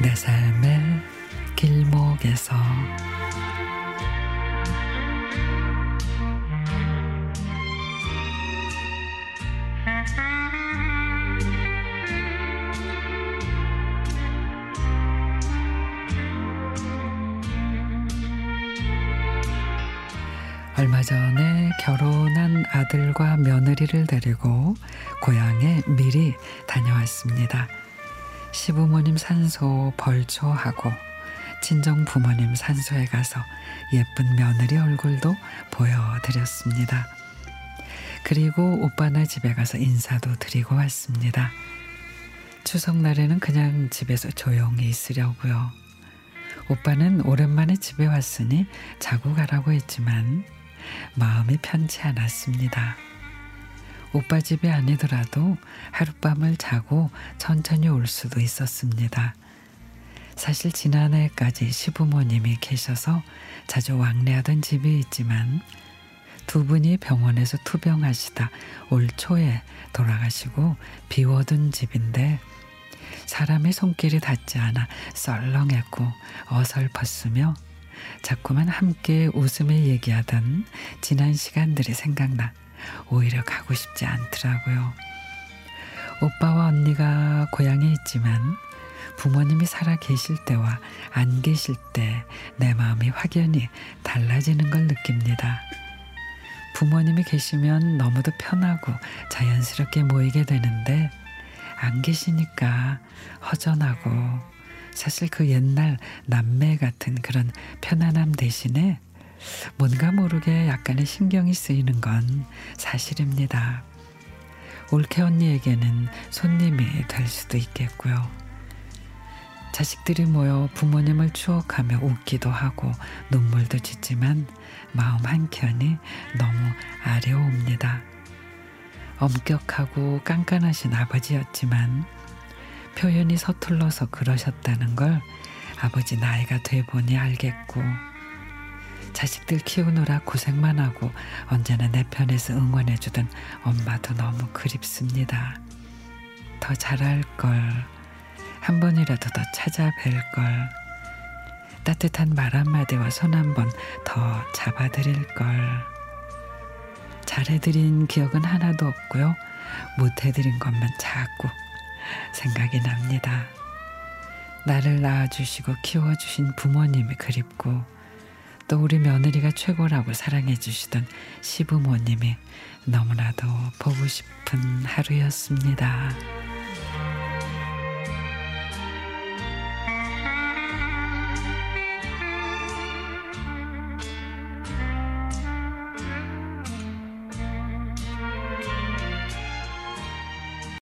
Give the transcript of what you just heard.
내 삶의 길목에서 얼마 전에 결혼한 아들과 며느리를 데리고 고향에 미리 다녀왔습니다. 시부모님 산소 벌초하고 친정 부모님 산소에 가서 예쁜 며느리 얼굴도 보여드렸습니다. 그리고 오빠네 집에 가서 인사도 드리고 왔습니다. 추석날에는 그냥 집에서 조용히 있으려고요. 오빠는 오랜만에 집에 왔으니 자고 가라고 했지만 마음이 편치 않았습니다. 오빠 집이 아니더라도 하룻밤을 자고 천천히 올 수도 있었습니다. 사실 지난해까지 시부모님이 계셔서 자주 왕래하던 집이 있지만 두 분이 병원에서 투병하시다 올 초에 돌아가시고 비워둔 집인데 사람의 손길이 닿지 않아 썰렁했고 어설펐으며 자꾸만 함께 웃으며 얘기하던 지난 시간들이 생각나 오히려 가고 싶지 않더라고요. 오빠와 언니가 고향에 있지만 부모님이 살아 계실 때와 안 계실 때 내 마음이 확연히 달라지는 걸 느낍니다. 부모님이 계시면 너무도 편하고 자연스럽게 모이게 되는데 안 계시니까 허전하고 사실 그 옛날 남매 같은 그런 편안함 대신에 뭔가 모르게 약간의 신경이 쓰이는 건 사실입니다. 올케 언니에게는 손님이 될 수도 있겠고요. 자식들이 모여 부모님을 추억하며 웃기도 하고 눈물도 짓지만 마음 한켠이 너무 아려옵니다. 엄격하고 깐깐하신 아버지였지만 표현이 서툴러서 그러셨다는 걸 아버지 나이가 돼 보니 알겠고 자식들 키우느라 고생만 하고 언제나 내 편에서 응원해주던 엄마도 너무 그립습니다. 더 잘할 걸, 한 번이라도 더 찾아뵐 걸, 따뜻한 말 한마디와 손 한 번 더 잡아드릴 걸. 잘해드린 기억은 하나도 없고요. 못해드린 것만 자꾸 생각이 납니다. 나를 낳아주시고 키워주신 부모님이 그립고 또 우리 며느리가 최고라고 사랑해 주시던 시부모님이 너무나도 보고 싶은 하루였습니다.